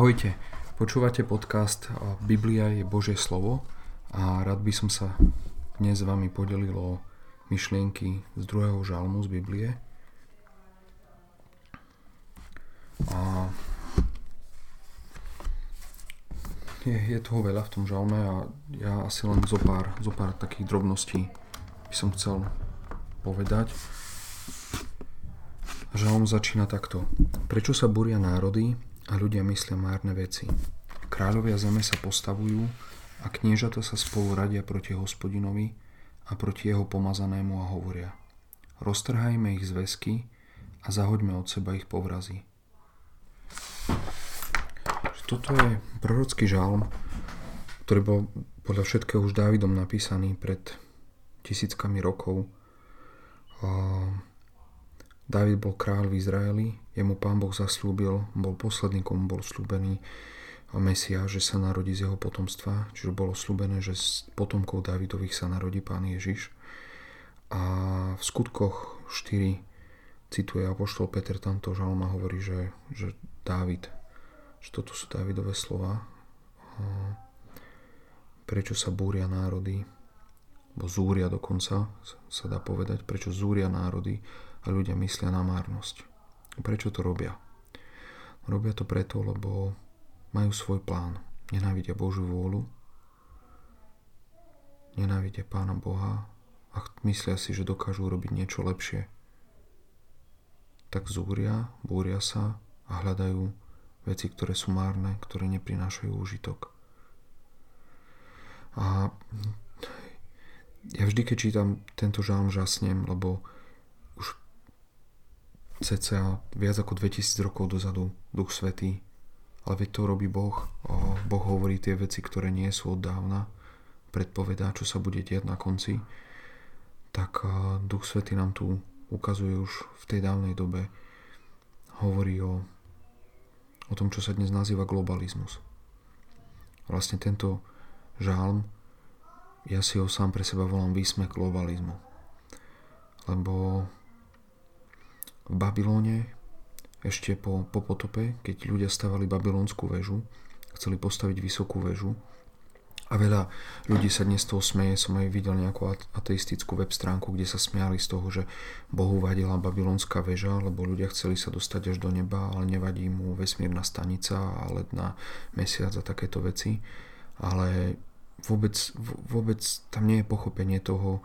Ahojte, počúvate podcast Biblia je Božie slovo a rád by som sa dnes s vami podelil o myšlienky z druhého žalmu z Biblie. A je, je toho veľa v tom žalme a ja asi len zo pár, zo pár takých drobností by som chcel povedať. Žalm začína takto. Prečo sa buria národy, a ľudia myslia márne veci. Kráľovia zeme sa postavujú a kniežata sa spolu radia proti hospodinovi a proti jeho pomazanému a hovoria roztrhajme ich zväzky a zahoďme od seba ich povrazy. Toto je prorocký žalm, ktorý bol podľa všetkého už Dávidom napísaný pred tisíckami rokov. Dávid bol kráľ v Izraeli, jemu pán Boh zaslúbil, bol posledný, komu bol slúbený Mesia, že sa narodí z jeho potomstva, čiže bolo slúbené, že z potomkov Dávidových sa narodí pán Ježiš. A v skutkoch 4 cituje apoštol Peter tamto žalma hovorí, že, že Dávid, že toto sú Dávidové slova, prečo sa búria národy, bo zúria dokonca, sa dá povedať, prečo zúria národy a ľudia myslia na márnosť. Prečo to robia? Robia to preto, lebo majú svoj plán. Nenávidia Božiu vôľu, nenávidia Pána Boha a myslia si, že dokážu urobiť niečo lepšie. Tak zúria, búria sa a hľadajú veci, ktoré sú márne, ktoré neprinášajú užitok. A ja vždy, keď čítam tento žalm, žasnem, lebo cca viac ako 2000 rokov dozadu Duch Svetý, ale veď to robí Boh. Boh hovorí tie veci, ktoré nie sú od dávna, predpovedá, čo sa bude diať na konci. Tak Duch Svetý nám tu ukazuje už v tej dávnej dobe, hovorí o, o tom, čo sa dnes nazýva globalizmus. Vlastne tento žálm, ja si ho sám pre seba volám výsmech globalizmu. Lebo v Babylone ešte po, po potope, keď ľudia stavali babylonskú väžu, chceli postaviť vysokú väžu a veľa ľudí sa dnes toho smeje. Som aj videl nejakú ateistickú web stránku, kde sa smiali z toho, že Bohu vadila babylonská väža, lebo ľudia chceli sa dostať až do neba, ale nevadí mu vesmírna stanica a let mesiac a takéto veci. Ale vôbec, vôbec tam nie je pochopenie toho,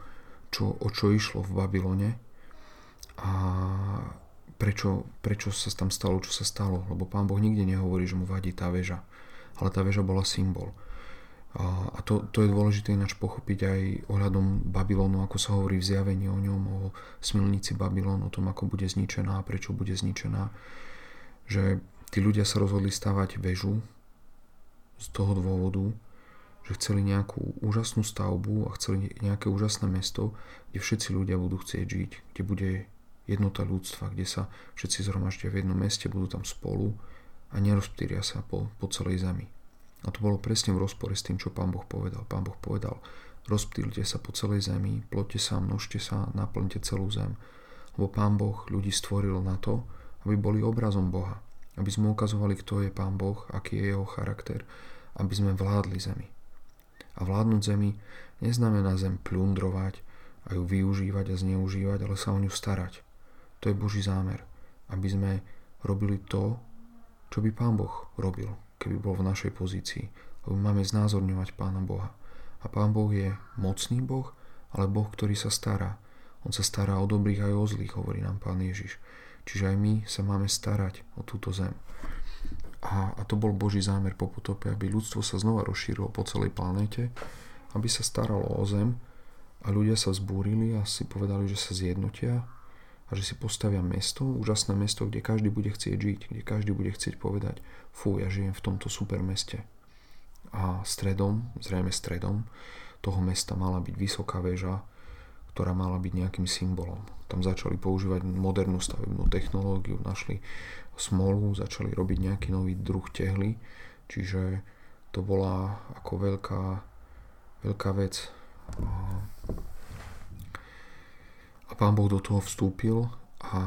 čo, o čo išlo v Babylone a prečo, prečo sa tam stalo, čo sa stalo. Lebo pán Boh nikde nehovorí, že mu vadí tá väža. Ale tá väža bola symbol. A to, to je dôležité ináč pochopiť aj ohľadom Babylonu, ako sa hovorí v zjavení o ňom, o smilnici Babylon, o tom, ako bude zničená a prečo bude zničená. Že tí ľudia sa rozhodli stavať väžu z toho dôvodu, že chceli nejakú úžasnú stavbu a chceli nejaké úžasné mesto, kde všetci ľudia budú chcieť žiť, kde bude jednota ľudstva, kde sa všetci zhromaždia v jednom meste, budú tam spolu a nerozptýria sa po, po celej zemi. A to bolo presne v rozpore s tým, čo pán Boh povedal. Pán Boh povedal, rozptýlte sa po celej zemi, plote sa, množte sa, naplňte celú zem. Lebo pán Boh ľudí stvoril na to, aby boli obrazom Boha. Aby sme ukazovali, kto je pán Boh, aký je jeho charakter, aby sme vládli zemi. A vládnuť zemi neznamená zem plundrovať a ju využívať a zneužívať, ale sa o ňu starať. To je Boží zámer. Aby sme robili to, čo by Pán Boh robil, keby bol v našej pozícii. Lebo máme znázorňovať Pána Boha. A Pán Boh je mocný Boh, ale Boh, ktorý sa stará. On sa stará o dobrých aj o zlých, hovorí nám Pán Ježiš. Čiže aj my sa máme starať o túto zem. A, a to bol Boží zámer po potope, aby ľudstvo sa znova rozšírilo po celej planéte, aby sa staralo o zem a ľudia sa zbúrili a si povedali, že sa zjednotia a že si postavia mesto, úžasné mesto, kde každý bude chcieť žiť, kde každý bude chcieť povedať, fú, ja žijem v tomto super meste. A stredom, zrejme stredom toho mesta mala byť vysoká väža, ktorá mala byť nejakým symbolom. Tam začali používať modernú stavebnú technológiu, našli smolu, začali robiť nejaký nový druh tehly, čiže to bola ako veľká, veľká vec. A pán Boh do toho vstúpil a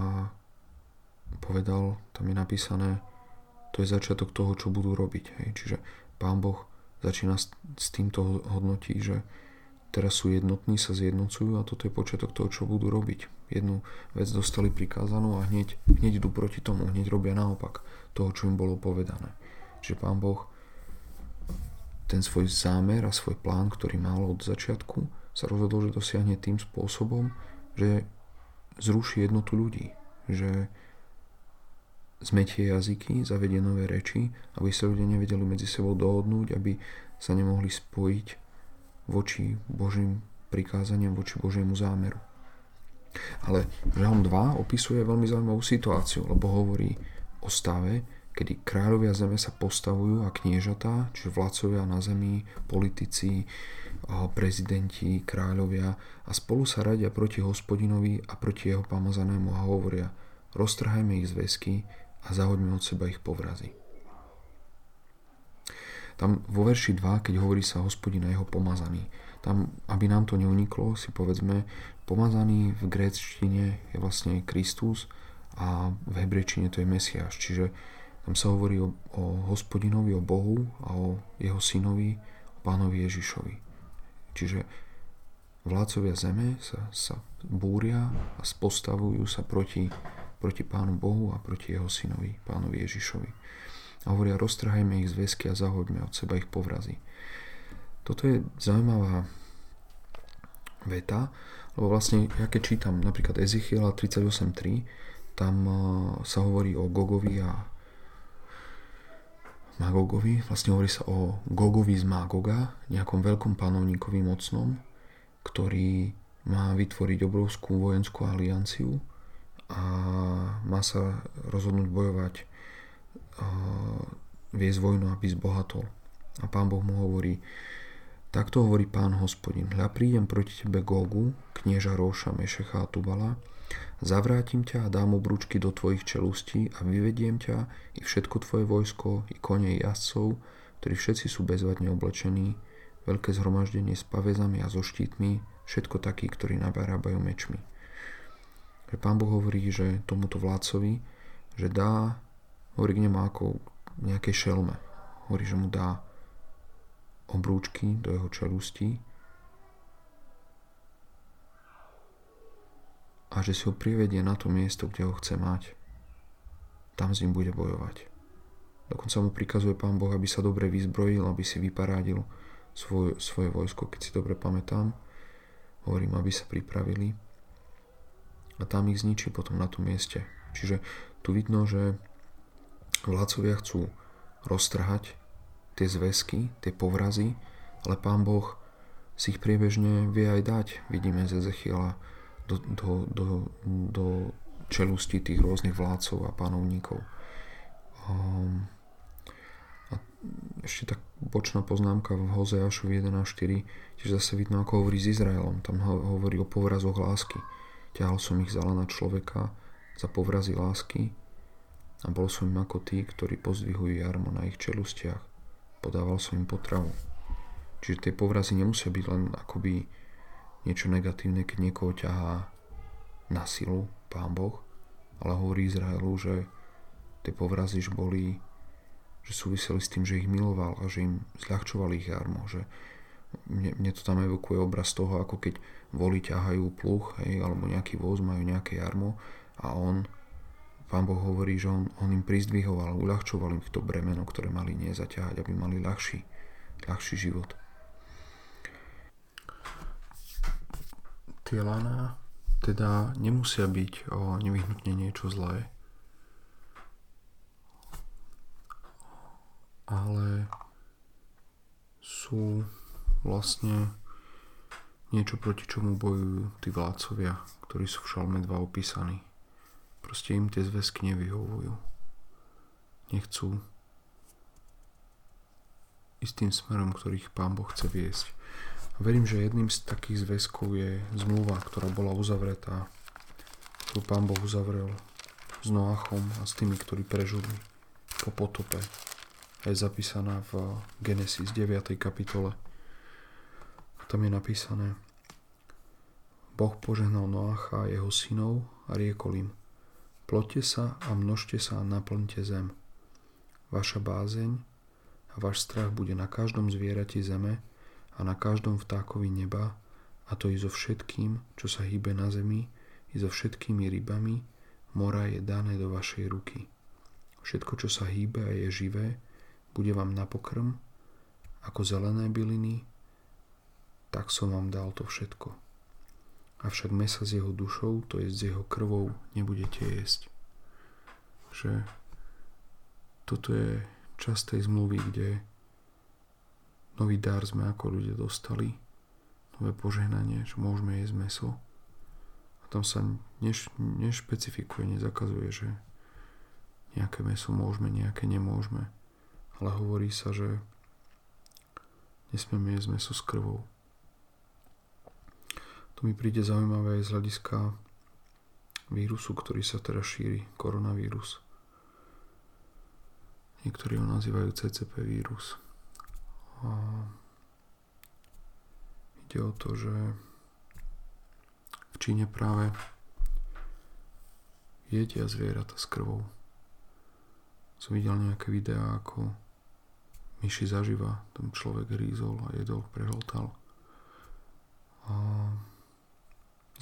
povedal, tam je napísané, to je začiatok toho, čo budú robiť. Hej. Čiže Pán Boh začína s, týmto hodnotí, že teraz sú jednotní, sa zjednocujú a toto je počiatok toho, čo budú robiť. Jednu vec dostali prikázanú a hneď, hneď idú proti tomu, hneď robia naopak toho, čo im bolo povedané. Čiže Pán Boh ten svoj zámer a svoj plán, ktorý mal od začiatku, sa rozhodol, že dosiahne tým spôsobom, že zruší jednotu ľudí, že zmetie jazyky, zavedie nové reči, aby sa ľudia nevedeli medzi sebou dohodnúť, aby sa nemohli spojiť voči Božím prikázaniam, voči Božiemu zámeru. Ale Žalm 2 opisuje veľmi zaujímavú situáciu, lebo hovorí o stave, kedy kráľovia zeme sa postavujú a kniežatá, čiže vládcovia na zemi, politici, prezidenti, kráľovia a spolu sa radia proti hospodinovi a proti jeho pamazanému a hovoria roztrhajme ich zväzky a zahoďme od seba ich povrazy. Tam vo verši 2, keď hovorí sa hospodin a jeho pomazaný, tam, aby nám to neuniklo, si povedzme, pomazaný v gréčtine je vlastne Kristus a v hebrečine to je Mesiáš. Čiže tam sa hovorí o, o hospodinovi, o Bohu a o jeho synovi, o pánovi Ježišovi. Čiže vládcovia zeme sa, sa búria a postavujú sa proti proti Pánu Bohu a proti jeho synovi, Pánovi Ježišovi. A hovoria, roztrhajme ich zväzky a zahoďme od seba ich povrazy. Toto je zaujímavá veta, lebo vlastne, ja keď čítam napríklad Ezechiela 38.3, tam sa hovorí o Gogovi a Magogovi, vlastne hovorí sa o Gogovi z Magoga, nejakom veľkom panovníkovi mocnom, ktorý má vytvoriť obrovskú vojenskú alianciu a má sa rozhodnúť bojovať, viesť vojnu, aby zbohatol. A pán Boh mu hovorí, takto hovorí pán hospodin, hľa prídem proti tebe Gogu, knieža Róša, Mešecha a Tubala, zavrátim ťa a dám obrúčky do tvojich čelustí a vyvediem ťa i všetko tvoje vojsko, i kone, jazdcov, ktorí všetci sú bezvadne oblečení, veľké zhromaždenie s pavezami a so štítmi, všetko takí, ktorí nabarábajú mečmi. Pán Boh hovorí, že tomuto vládcovi, že dá, hovorí k nemu ako nejakej šelme. Hovorí, že mu dá obrúčky do jeho čelustí a že si ho privedie na to miesto, kde ho chce mať. Tam s ním bude bojovať. Dokonca mu prikazuje pán Boh, aby sa dobre vyzbrojil, aby si vyparádil svoj, svoje vojsko, keď si dobre pamätám. Hovorím, aby sa pripravili a tam ich zničí potom na tom mieste. Čiže tu vidno, že vládcovia chcú roztrhať tie zväzky, tie povrazy, ale pán Boh si ich priebežne vie aj dať. Vidíme z Ezechiela do, do, do, do čelusti tých rôznych vládcov a panovníkov. Um, a ešte tak bočná poznámka v Hozeášu 1.4, tiež zase vidno, ako hovorí s Izraelom. Tam hovorí o povrazoch lásky. Ťahal som ich za na človeka, za povrazy lásky a bol som im ako tí, ktorí pozdvihujú jarmo na ich čelustiach. Podával som im potravu. Čiže tie povrazy nemusia byť len akoby niečo negatívne, keď niekoho ťahá na silu Pán Boh, ale hovorí Izraelu, že tie povrazy boli, že súviseli s tým, že ich miloval a že im zľahčoval ich jarmo, že mne, mne to tam evokuje obraz toho, ako keď voli ťahajú pluch, hej, alebo nejaký voz, majú nejaké jarmo a on, pán Boh hovorí, že on, on im prizdvihoval, uľahčoval im to bremeno, ktoré mali nezaťahať, aby mali ľahší, ľahší život. Tie lana teda nemusia byť o, nevyhnutne niečo zlé, ale sú vlastne niečo, proti čomu bojujú tí vládcovia, ktorí sú v Šalme 2 opísaní. Proste im tie zväzky nevyhovujú. Nechcú ísť tým smerom, ktorých Pán Boh chce viesť. A verím, že jedným z takých zväzkov je zmluva, ktorá bola uzavretá, ktorú Pán Boh uzavrel s Noachom a s tými, ktorí prežili po potope. Je zapísaná v Genesis 9. kapitole tam je napísané Boh požehnal Noacha a jeho synov a riekol im Plote sa a množte sa a naplňte zem. vaša bázeň a váš strach bude na každom zvierati zeme a na každom vtákovi neba, a to i so všetkým, čo sa hýbe na zemi, i so všetkými rybami, mora je dané do vašej ruky. Všetko, čo sa hýbe a je živé, bude vám na pokrm, ako zelené byliny, tak som vám dal to všetko. Avšak mesa s jeho dušou, to je s jeho krvou, nebudete jesť. Že toto je časť tej zmluvy, kde nový dar sme ako ľudia dostali, nové požehnanie, že môžeme jesť meso. A tam sa neš, nešpecifikuje, nezakazuje, že nejaké meso môžeme, nejaké nemôžeme. Ale hovorí sa, že nesmieme jesť meso s krvou. To mi príde zaujímavé aj z hľadiska vírusu, ktorý sa teraz šíri, koronavírus. Niektorí ho nazývajú CCP vírus. A ide o to, že v Číne práve jedia zvieratá s krvou. Som videl nejaké videá, ako myši zaživa ten človek rízol a jedol, prehltal. A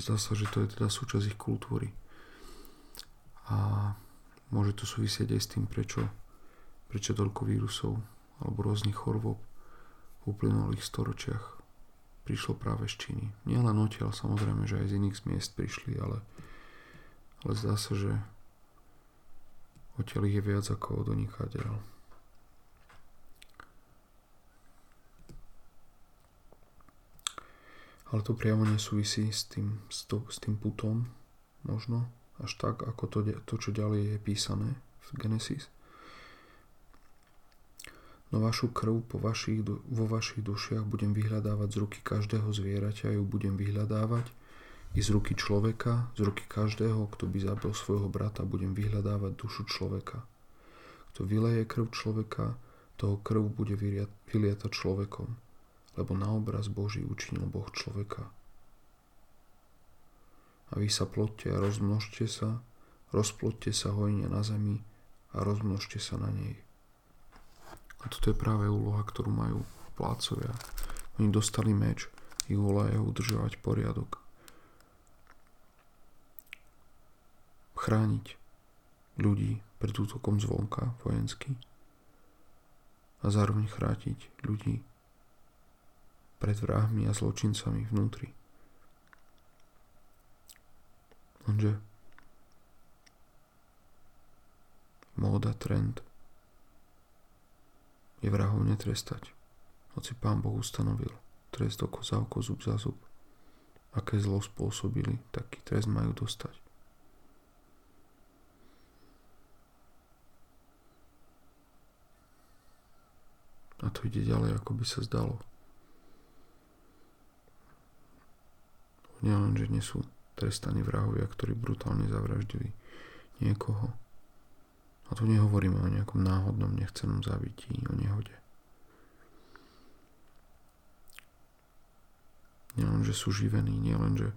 zdá sa, že to je teda súčasť ich kultúry. A môže to súvisieť aj s tým, prečo prečo toľko vírusov alebo rôznych chorôb uplynulých storočiach prišlo práve z Číny. Nie len odtiaľ, samozrejme, že aj z iných miest prišli, ale, ale zdá sa, že odtiaľ ich je viac ako od odiaľ. Ale to priamo nesúvisí s tým, s, to, s tým putom, možno, až tak, ako to, to, čo ďalej je písané v Genesis no vašu krv po vašich, vo vašich dušiach budem vyhľadávať z ruky každého zvieraťa, ju budem vyhľadávať i z ruky človeka, z ruky každého, kto by zabil svojho brata, budem vyhľadávať dušu človeka. Kto vyleje krv človeka, toho krv bude vyliatať človekom, lebo na obraz Boží učinil Boh človeka. A vy sa plotte a rozmnožte sa, rozplotte sa hojne na zemi a rozmnožte sa na nej. A toto je práve úloha, ktorú majú plácovia. Oni dostali meč, ich úloha je udržovať poriadok. Chrániť ľudí pred útokom zvonka vojensky a zároveň chrátiť ľudí pred vrahmi a zločincami vnútri. Lenže móda, trend je vrahov netrestať, hoci pán Boh ustanovil trest oko za oko, zub za zub. Aké zlo spôsobili, taký trest majú dostať. A to ide ďalej, ako by sa zdalo. Nielen, že nie sú trestaní vrahovia, ktorí brutálne zavraždili niekoho, a tu nehovoríme o nejakom náhodnom nechcenom zabití, o nehode. Nielen, že sú živení, nielen, že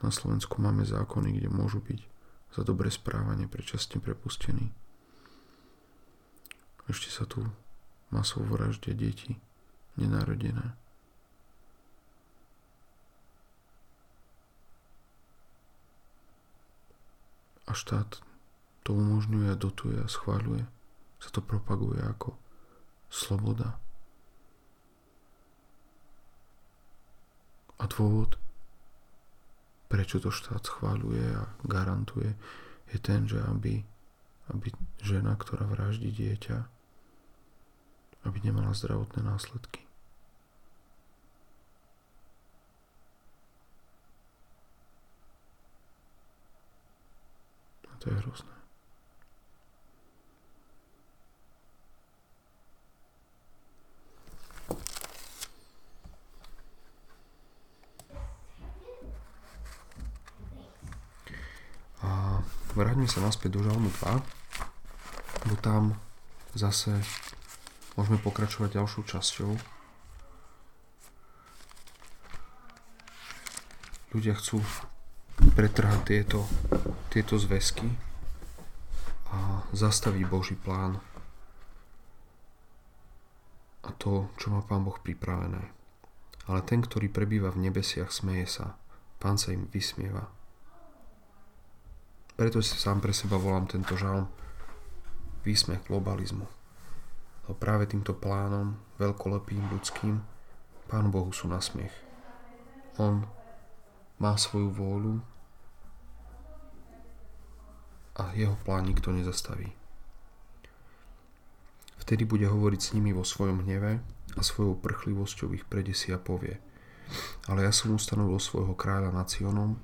na Slovensku máme zákony, kde môžu byť za dobré správanie predčasne prepustení. Ešte sa tu masovo vraždia deti, nenarodené. A štát to umožňuje dotuje a schváľuje. Sa to propaguje ako sloboda. A dôvod, prečo to štát schváľuje a garantuje, je ten, že aby, aby žena, ktorá vraždí dieťa, aby nemala zdravotné následky. A to je hrozné. Vráťme sa naspäť do Žalmu 2, bo tam zase môžeme pokračovať ďalšou časťou. Ľudia chcú pretrhať tieto, tieto zväzky a zastaviť Boží plán to, čo má Pán Boh pripravené. Ale ten, ktorý prebýva v nebesiach, smeje sa. Pán sa im vysmieva. Preto si sám pre seba volám tento žalm výsmech globalizmu. A práve týmto plánom, veľkolepým ľudským, Pánu Bohu sú na smiech. On má svoju vôľu a jeho plán nikto nezastaví. Vtedy bude hovoriť s nimi vo svojom hneve a svojou prchlivosťou ich predesí a povie Ale ja som ustanovil svojho kráľa nad Sionom,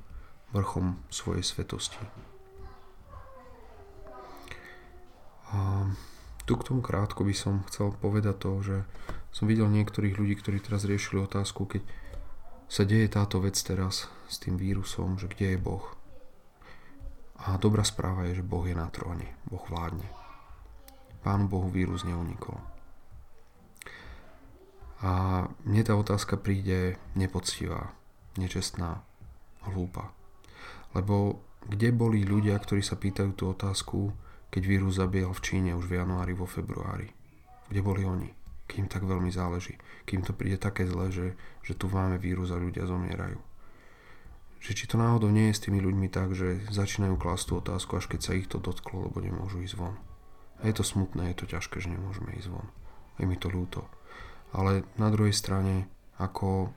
vrchom svojej svetosti. A tu k tomu krátko by som chcel povedať to, že som videl niektorých ľudí, ktorí teraz riešili otázku, keď sa deje táto vec teraz s tým vírusom, že kde je Boh. A dobrá správa je, že Boh je na tróne, Boh vládne. Pánu Bohu vírus neunikol. A mne tá otázka príde nepoctivá, nečestná, hlúpa. Lebo kde boli ľudia, ktorí sa pýtajú tú otázku, keď vírus zabíjal v Číne už v januári, vo februári. Kde boli oni? Kým tak veľmi záleží. Kým to príde také zle, že, že tu máme vírus a ľudia zomierajú. Že či to náhodou nie je s tými ľuďmi tak, že začínajú klásť tú otázku, až keď sa ich to dotklo, lebo nemôžu ísť von. A je to smutné, je to ťažké, že nemôžeme ísť von. Je mi to ľúto. Ale na druhej strane, ako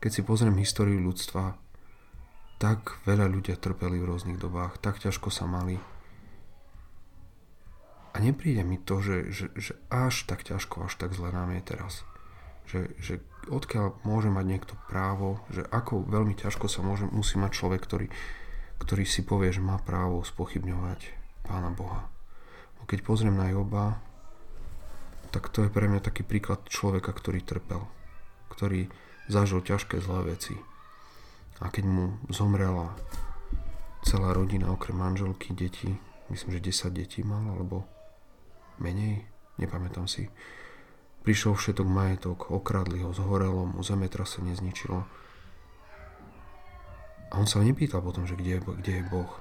keď si pozriem históriu ľudstva, tak veľa ľudia trpeli v rôznych dobách, tak ťažko sa mali, a nepríde mi to, že, že, že až tak ťažko, až tak zle nám je teraz. Že, že odkiaľ môže mať niekto právo, že ako veľmi ťažko sa môže, musí mať človek, ktorý, ktorý si povie, že má právo spochybňovať Pána Boha. No keď pozriem na Joba, tak to je pre mňa taký príklad človeka, ktorý trpel, ktorý zažil ťažké zlé veci. A keď mu zomrela celá rodina, okrem manželky, deti, myslím, že 10 detí mal, alebo menej, nepamätám si. Prišiel všetok majetok, okradli ho, zhorelo mu, sa nezničilo. A on sa nepýtal potom, že kde je, kde je Boh.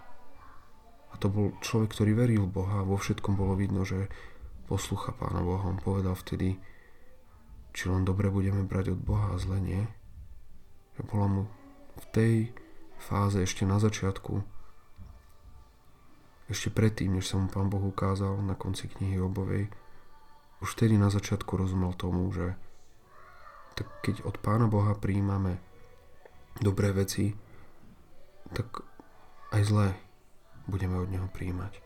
A to bol človek, ktorý veril Boha a vo všetkom bolo vidno, že poslucha Pána Boha. On povedal vtedy, či len dobre budeme brať od Boha a zle nie. Že bola mu v tej fáze ešte na začiatku ešte predtým, než sa mu pán Boh ukázal na konci knihy Obovej, už vtedy na začiatku rozumel tomu, že tak keď od pána Boha príjmame dobré veci, tak aj zlé budeme od neho príjmať.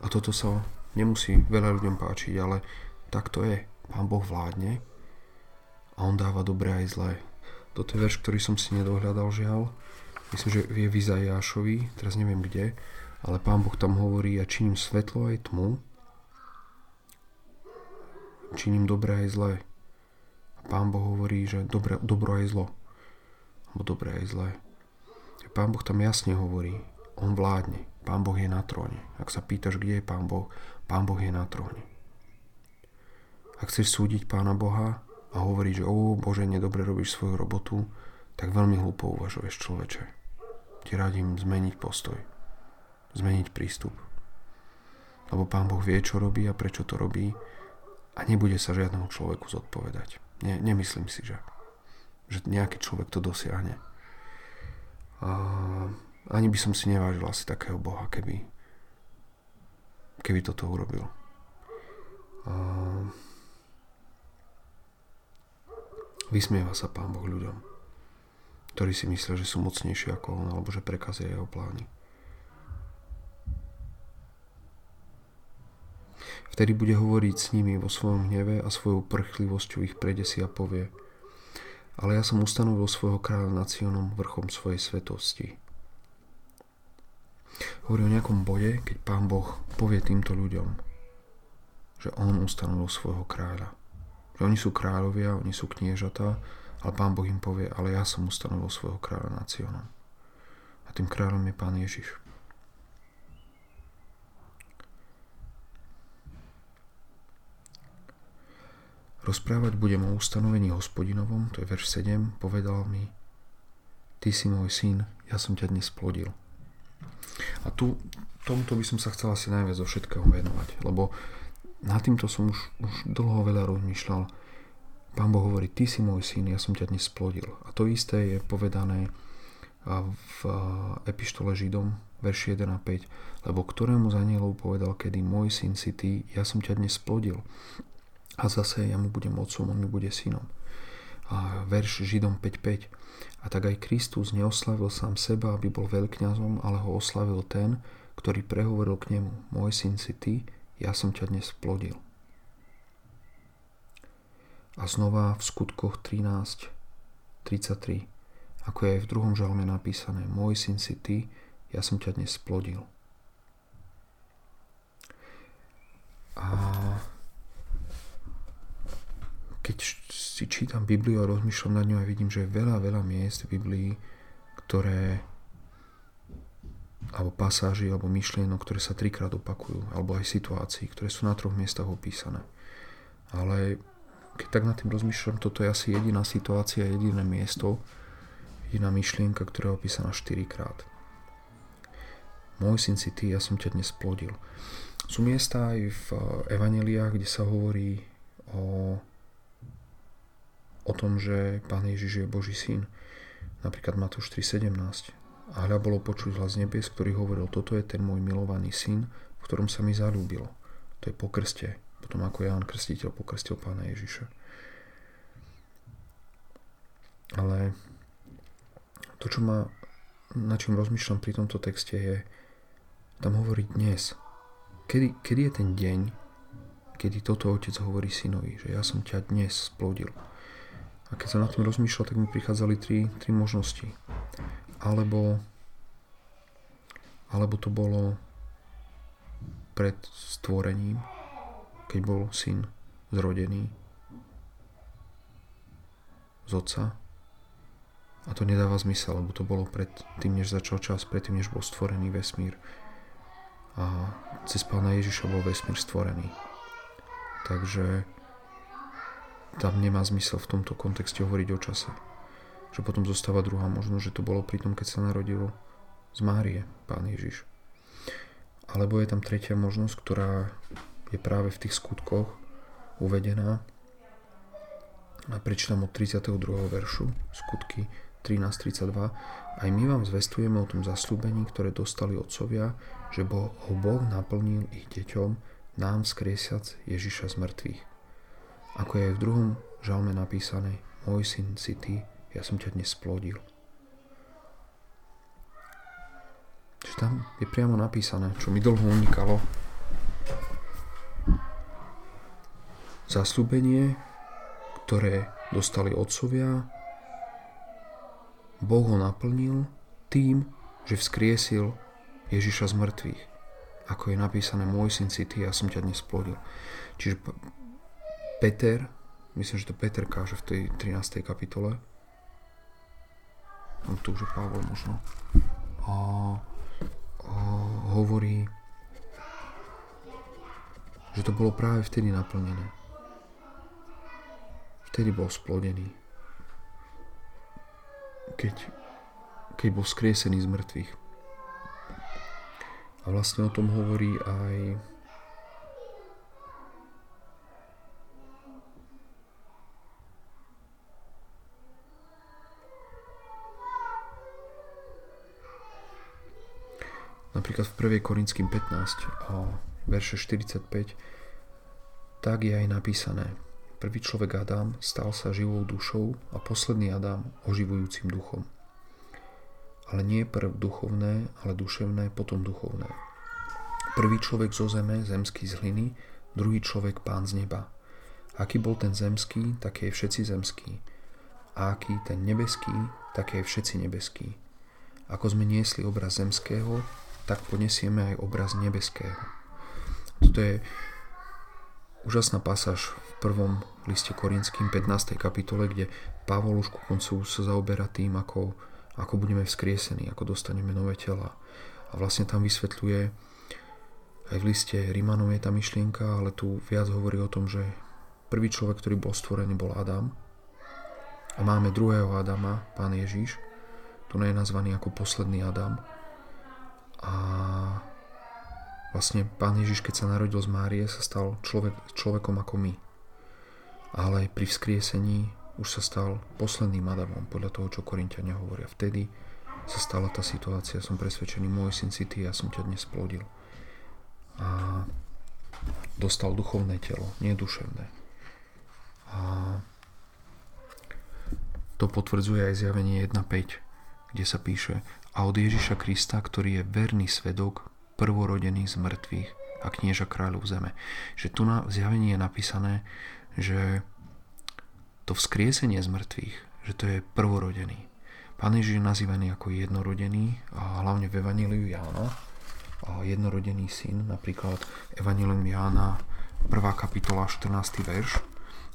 A toto sa nemusí veľa ľuďom páčiť, ale tak to je. Pán Boh vládne a on dáva dobré aj zlé. Toto je verš, ktorý som si nedohľadal žiaľ, myslím, že je v Izajášovi, teraz neviem kde, ale pán Boh tam hovorí, ja činím svetlo aj tmu, činím dobré aj zlé. A pán Boh hovorí, že dobre, dobro aj zlo, alebo dobré aj zlé. Pán Boh tam jasne hovorí, on vládne, pán Boh je na tróne. Ak sa pýtaš, kde je pán Boh, pán Boh je na tróne. Ak chceš súdiť pána Boha a hovoriť, že o Bože, nedobre robíš svoju robotu, tak veľmi hlúpo uvažuješ človeče ti radím zmeniť postoj, zmeniť prístup. Lebo Pán Boh vie, čo robí a prečo to robí a nebude sa žiadnemu človeku zodpovedať. Ne, nemyslím si, že, že nejaký človek to dosiahne. A ani by som si nevážil asi takého Boha, keby, keby toto urobil. A vysmieva sa Pán Boh ľuďom ktorí si myslia, že sú mocnejší ako on, alebo že prekazia jeho plány. Vtedy bude hovoriť s nimi vo svojom hneve a svojou prchlivosťou ich predesí a povie Ale ja som ustanovil svojho kráľa nad vrchom svojej svetosti. Hovorí o nejakom bode, keď pán Boh povie týmto ľuďom, že on ustanovil svojho kráľa. Že oni sú kráľovia, oni sú kniežatá ale pán Boh im povie, ale ja som ustanovil svojho kráľa nad Sionom. A tým kráľom je pán Ježiš. Rozprávať budem o ustanovení hospodinovom, to je verš 7, povedal mi, ty si môj syn, ja som ťa dnes plodil. A tu, tomuto by som sa chcel asi najviac zo všetkého venovať, lebo Na týmto som už, už dlho veľa rozmýšľal. Pán Boh hovorí, ty si môj syn, ja som ťa dnes splodil. A to isté je povedané v epištole Židom, verši 1 a 5. Lebo ktorému z anielov povedal, kedy môj syn si ty, ja som ťa dnes splodil. A zase ja mu budem otcom, on mi bude synom. A verš Židom 5.5. A tak aj Kristus neoslavil sám seba, aby bol veľkňazom, ale ho oslavil ten, ktorý prehovoril k nemu. Môj syn si ty, ja som ťa dnes plodil. A znova v skutkoch 13, 33, ako je aj v druhom žalme napísané, môj syn si ty, ja som ťa dnes plodil. A keď si čítam Bibliu a rozmýšľam nad ňou a vidím, že je veľa, veľa miest v Biblii, ktoré alebo pasáži, alebo myšlienok, ktoré sa trikrát opakujú, alebo aj situácií, ktoré sú na troch miestach opísané. Ale keď tak nad tým rozmýšľam, toto je asi jediná situácia, jediné miesto, jediná myšlienka, ktorá je opísaná 4 krát. Môj syn si ty, ja som ťa dnes plodil. Sú miesta aj v evaneliách, kde sa hovorí o, o tom, že Pán Ježiš je Boží syn. Napríklad Matúš 3.17 a hľa bolo počuť hlas nebies, ktorý hovoril, toto je ten môj milovaný syn, v ktorom sa mi zalúbilo. To je po krste, potom ako Ján Krstiteľ pokrstil pána Ježiša. Ale to, čo ma, na čím rozmýšľam pri tomto texte je, tam hovorí dnes. Kedy, kedy je ten deň, kedy toto otec hovorí synovi, že ja som ťa dnes splodil. A keď sa na tom rozmýšľal, tak mi prichádzali tri, tri možnosti alebo, alebo to bolo pred stvorením, keď bol syn zrodený z otca. A to nedáva zmysel, lebo to bolo pred tým, než začal čas, predtým, než bol stvorený vesmír. A cez pána Ježiša bol vesmír stvorený. Takže tam nemá zmysel v tomto kontexte hovoriť o čase že potom zostáva druhá možnosť, že to bolo pri tom, keď sa narodil z Márie, Pán Ježiš. Alebo je tam tretia možnosť, ktorá je práve v tých skutkoch uvedená. A prečítam od 32. veršu, skutky 13.32. Aj my vám zvestujeme o tom zaslúbení, ktoré dostali otcovia, že ho Boh naplnil ich deťom, nám skriesiac Ježiša z mŕtvych. Ako je aj v druhom žalme napísané, môj syn si ty, ja som ťa dnes splodil. Čiže tam je priamo napísané, čo mi dlho unikalo. Zasľúbenie, ktoré dostali otcovia, Boh ho naplnil tým, že vzkriesil Ježiša z mŕtvych. Ako je napísané, môj syn si ty, ja som ťa dnes plodil. Čiže Peter, myslím, že to Peter káže v tej 13. kapitole, no to už je Pavol možno, a, a hovorí, že to bolo práve vtedy naplnené. Vtedy bol splodený. Keď, keď bol skriesený z mŕtvych. A vlastne o tom hovorí aj napríklad v 1. Korinským 15 a verše 45, tak je aj napísané. Prvý človek Adam stal sa živou dušou a posledný Adam oživujúcim duchom. Ale nie prv duchovné, ale duševné, potom duchovné. Prvý človek zo zeme, zemský z hliny, druhý človek pán z neba. Aký bol ten zemský, tak je všetci zemský. A aký ten nebeský, tak je všetci nebeský. Ako sme niesli obraz zemského, tak ponesieme aj obraz nebeského. Toto je úžasná pasáž v prvom liste Korinským 15. kapitole, kde Pavol už ku koncu sa zaoberá tým, ako, ako budeme vzkriesení, ako dostaneme nové tela. A vlastne tam vysvetľuje, aj v liste Rímanov je tá myšlienka, ale tu viac hovorí o tom, že prvý človek, ktorý bol stvorený, bol Adam. A máme druhého Adama, pán Ježiš. Tu je nazvaný ako posledný Adam, a vlastne Pán Ježiš, keď sa narodil z Márie, sa stal človek, človekom ako my. Ale pri vzkriesení už sa stal posledným Adamom, podľa toho, čo Korintiania hovoria. Vtedy sa stala tá situácia, som presvedčený, môj syn si ty, ja som ťa dnes plodil. A dostal duchovné telo, nie duševné. A to potvrdzuje aj zjavenie 1.5, kde sa píše a od Ježiša Krista, ktorý je verný svedok, prvorodený z mŕtvych a knieža kráľov zeme. Že tu na zjavení je napísané, že to vzkriesenie z mŕtvych, že to je prvorodený. Pán Ježiš je nazývaný ako jednorodený, a hlavne v Evangeliu Jána, a jednorodený syn, napríklad Evangelium Jána 1. kapitola 14. verš,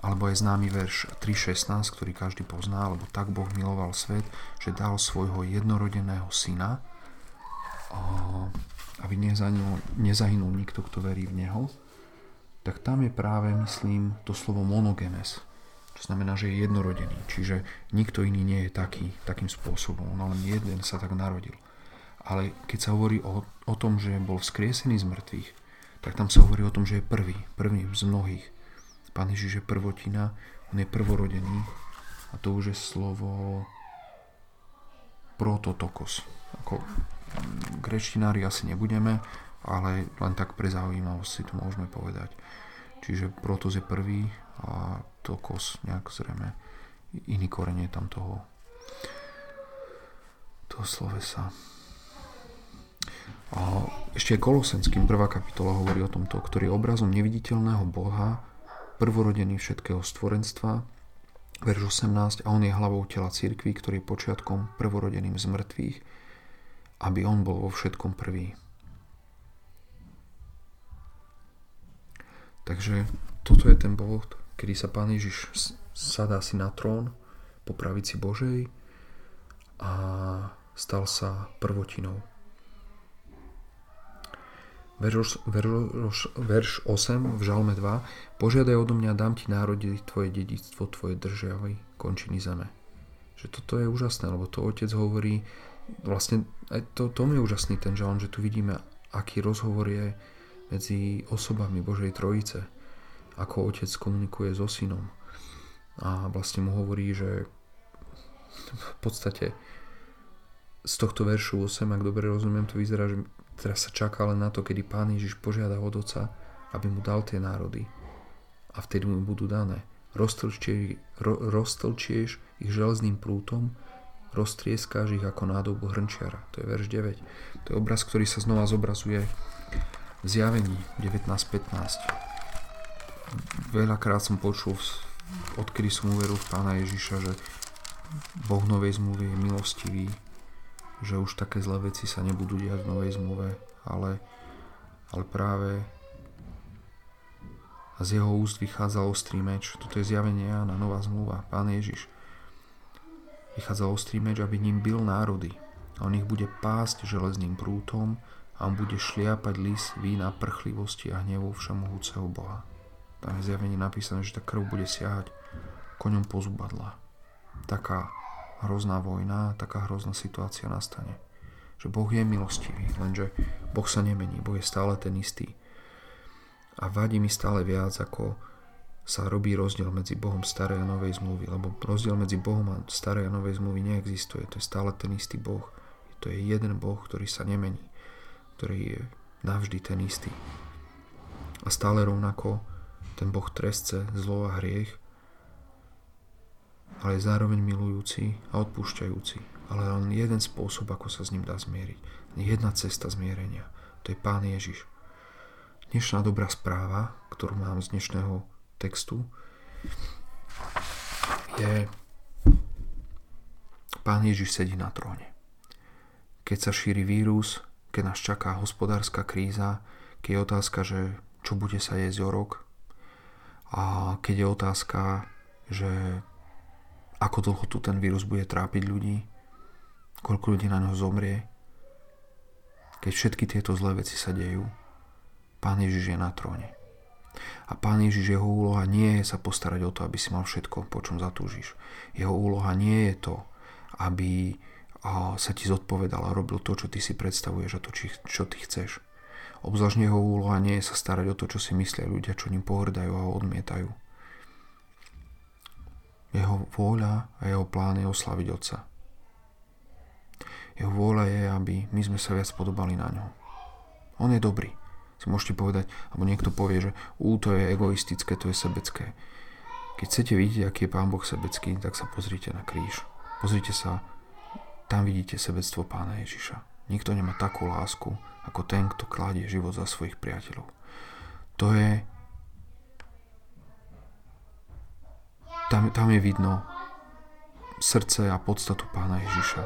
alebo je známy verš 3.16, ktorý každý pozná, alebo tak Boh miloval svet, že dal svojho jednorodeného syna, aby nezahynul, nezahynul nikto, kto verí v Neho, tak tam je práve, myslím, to slovo monogenes, čo znamená, že je jednorodený. Čiže nikto iný nie je taký, takým spôsobom. No len jeden sa tak narodil. Ale keď sa hovorí o, o tom, že bol vzkriesený z mŕtvych, tak tam sa hovorí o tom, že je prvý. Prvý z mnohých. Pán Ježiš je prvotina, on je prvorodený. A to už je slovo prototokos. Ako grečtinári asi nebudeme, ale len tak pre zaujímavosť si to môžeme povedať. Čiže protos je prvý a tokos nejak zrejme iný korenie tam toho, toho slovesa. A ešte Kolosenským prvá kapitola hovorí o tomto, ktorý je obrazom neviditeľného Boha, prvorodený všetkého stvorenstva, verš 18, a on je hlavou tela cirkvi, ktorý je počiatkom prvorodeným z mŕtvych, aby on bol vo všetkom prvý. Takže toto je ten bod, kedy sa Pán Ježiš sadá si na trón po pravici Božej a stal sa prvotinou. Verš, verš, verš 8 v Žalme 2 Požiadaj odo mňa, dám ti národy tvoje dedictvo, tvoje držiavy, končiny zeme. Že toto je úžasné, lebo to otec hovorí, vlastne aj to, to je úžasný ten žalm, že tu vidíme, aký rozhovor je medzi osobami Božej Trojice ako otec komunikuje so synom. A vlastne mu hovorí, že v podstate z tohto veršu 8, ak dobre rozumiem, to vyzerá, že teraz sa čaká len na to, kedy Pán Ježiš požiada od Otca, aby mu dal tie národy. A vtedy mu budú dané. Roztlčieš, ro, roztlčieš ich železným prútom, roztrieskáš ich ako nádobu hrnčiara. To je verš 9. To je obraz, ktorý sa znova zobrazuje v zjavení 19.15 veľakrát som počul, odkedy som uveril v Pána Ježiša, že Boh novej zmluvy je milostivý, že už také zlé veci sa nebudú diať v novej zmluve, ale, ale práve a z jeho úst vychádza ostrý meč. Toto je zjavenie na nová zmluva, Pán Ježiš. Vychádza ostrý meč, aby ním byl národy. A on ich bude pásť železným prútom a on bude šliapať lis vína prchlivosti a hnevu všemohúceho Boha. Tam je zjavenie napísané, že tá krv bude siahať koňom po zubadla. Taká hrozná vojna, taká hrozná situácia nastane. Že Boh je milostivý, lenže Boh sa nemení, Boh je stále ten istý. A vadí mi stále viac, ako sa robí rozdiel medzi Bohom starej a novej zmluvy, lebo rozdiel medzi Bohom a starej a novej zmluvy neexistuje. To je stále ten istý Boh. To je jeden Boh, ktorý sa nemení, ktorý je navždy ten istý. A stále rovnako ten Boh trestce, zlo a hriech, ale je zároveň milujúci a odpúšťajúci. Ale len jeden spôsob, ako sa s ním dá zmieriť. Jedna cesta zmierenia. To je Pán Ježiš. Dnešná dobrá správa, ktorú mám z dnešného textu, je Pán Ježiš sedí na tróne. Keď sa šíri vírus, keď nás čaká hospodárska kríza, keď je otázka, že čo bude sa jesť o rok, a keď je otázka, že ako dlho tu ten vírus bude trápiť ľudí, koľko ľudí na ňo zomrie, keď všetky tieto zlé veci sa dejú, Pán Ježiš je na tróne. A Pán Ježiš, jeho úloha nie je sa postarať o to, aby si mal všetko, po čom zatúžiš. Jeho úloha nie je to, aby sa ti zodpovedal a robil to, čo ty si predstavuješ a to, čo ty chceš. Obzvlášť jeho úloha nie je sa starať o to, čo si myslia ľudia, čo ním pohrdajú a odmietajú. Jeho vôľa a jeho plán je oslaviť Otca. Jeho vôľa je, aby my sme sa viac podobali na ňo. On je dobrý. Si môžete povedať, alebo niekto povie, že ú, to je egoistické, to je sebecké. Keď chcete vidieť, aký je Pán Boh sebecký, tak sa pozrite na kríž. Pozrite sa, tam vidíte sebectvo Pána Ježiša. Nikto nemá takú lásku, ako ten, kto kladie život za svojich priateľov. To je tam, tam je vidno srdce a podstatu pána Ježiša.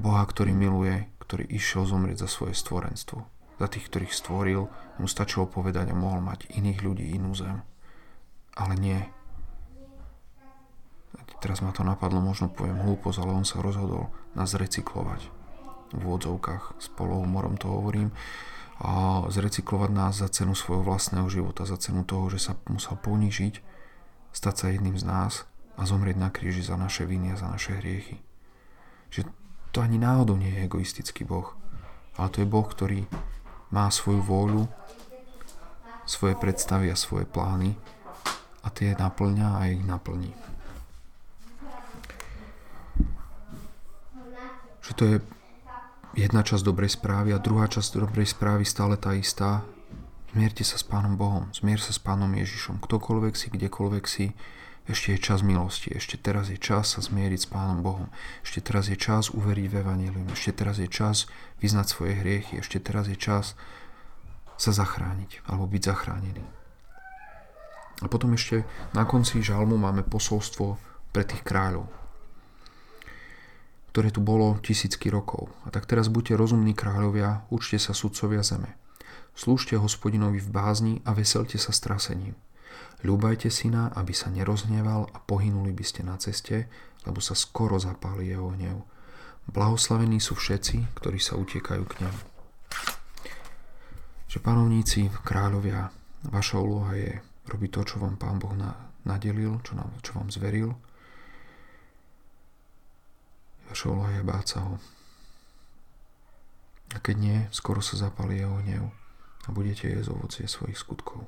Boha, ktorý miluje, ktorý išiel zomrieť za svoje stvorenstvo. Za tých, ktorých stvoril, mu stačilo povedať a mohol mať iných ľudí, inú zem. Ale nie. Teraz ma to napadlo, možno poviem hlúposť, ale on sa rozhodol nás recyklovať. V úvodzovkách s polohumorom to hovorím. A zrecyklovať nás za cenu svojho vlastného života, za cenu toho, že sa musel ponížiť stať sa jedným z nás a zomrieť na kríži za naše viny a za naše hriechy. Že to ani náhodou nie je egoistický Boh, ale to je Boh, ktorý má svoju vôľu, svoje predstavy a svoje plány a tie naplňa a ich naplní. Že to je jedna časť dobrej správy a druhá časť dobrej správy stále tá istá, Zmierte sa s Pánom Bohom, zmier sa s Pánom Ježišom. Ktokoľvek si, kdekoľvek si, ešte je čas milosti, ešte teraz je čas sa zmieriť s Pánom Bohom, ešte teraz je čas uveriť v Evangelium, ešte teraz je čas vyznať svoje hriechy, ešte teraz je čas sa zachrániť alebo byť zachránený. A potom ešte na konci žalmu máme posolstvo pre tých kráľov, ktoré tu bolo tisícky rokov. A tak teraz buďte rozumní kráľovia, učte sa sudcovia zeme. Slúžte hospodinovi v bázni a veselte sa strasením. Ľúbajte syna, aby sa nerozhneval a pohynuli by ste na ceste, lebo sa skoro zapáli jeho hnev. Blahoslavení sú všetci, ktorí sa utekajú k nemu. Že panovníci, kráľovia, vaša úloha je robiť to, čo vám Pán Boh nadelil, čo, nám, čo vám zveril. Vaša úloha je báť sa ho. A keď nie, skoro sa zapáli jeho hnev a budete jesť ovocie svojich skutkov.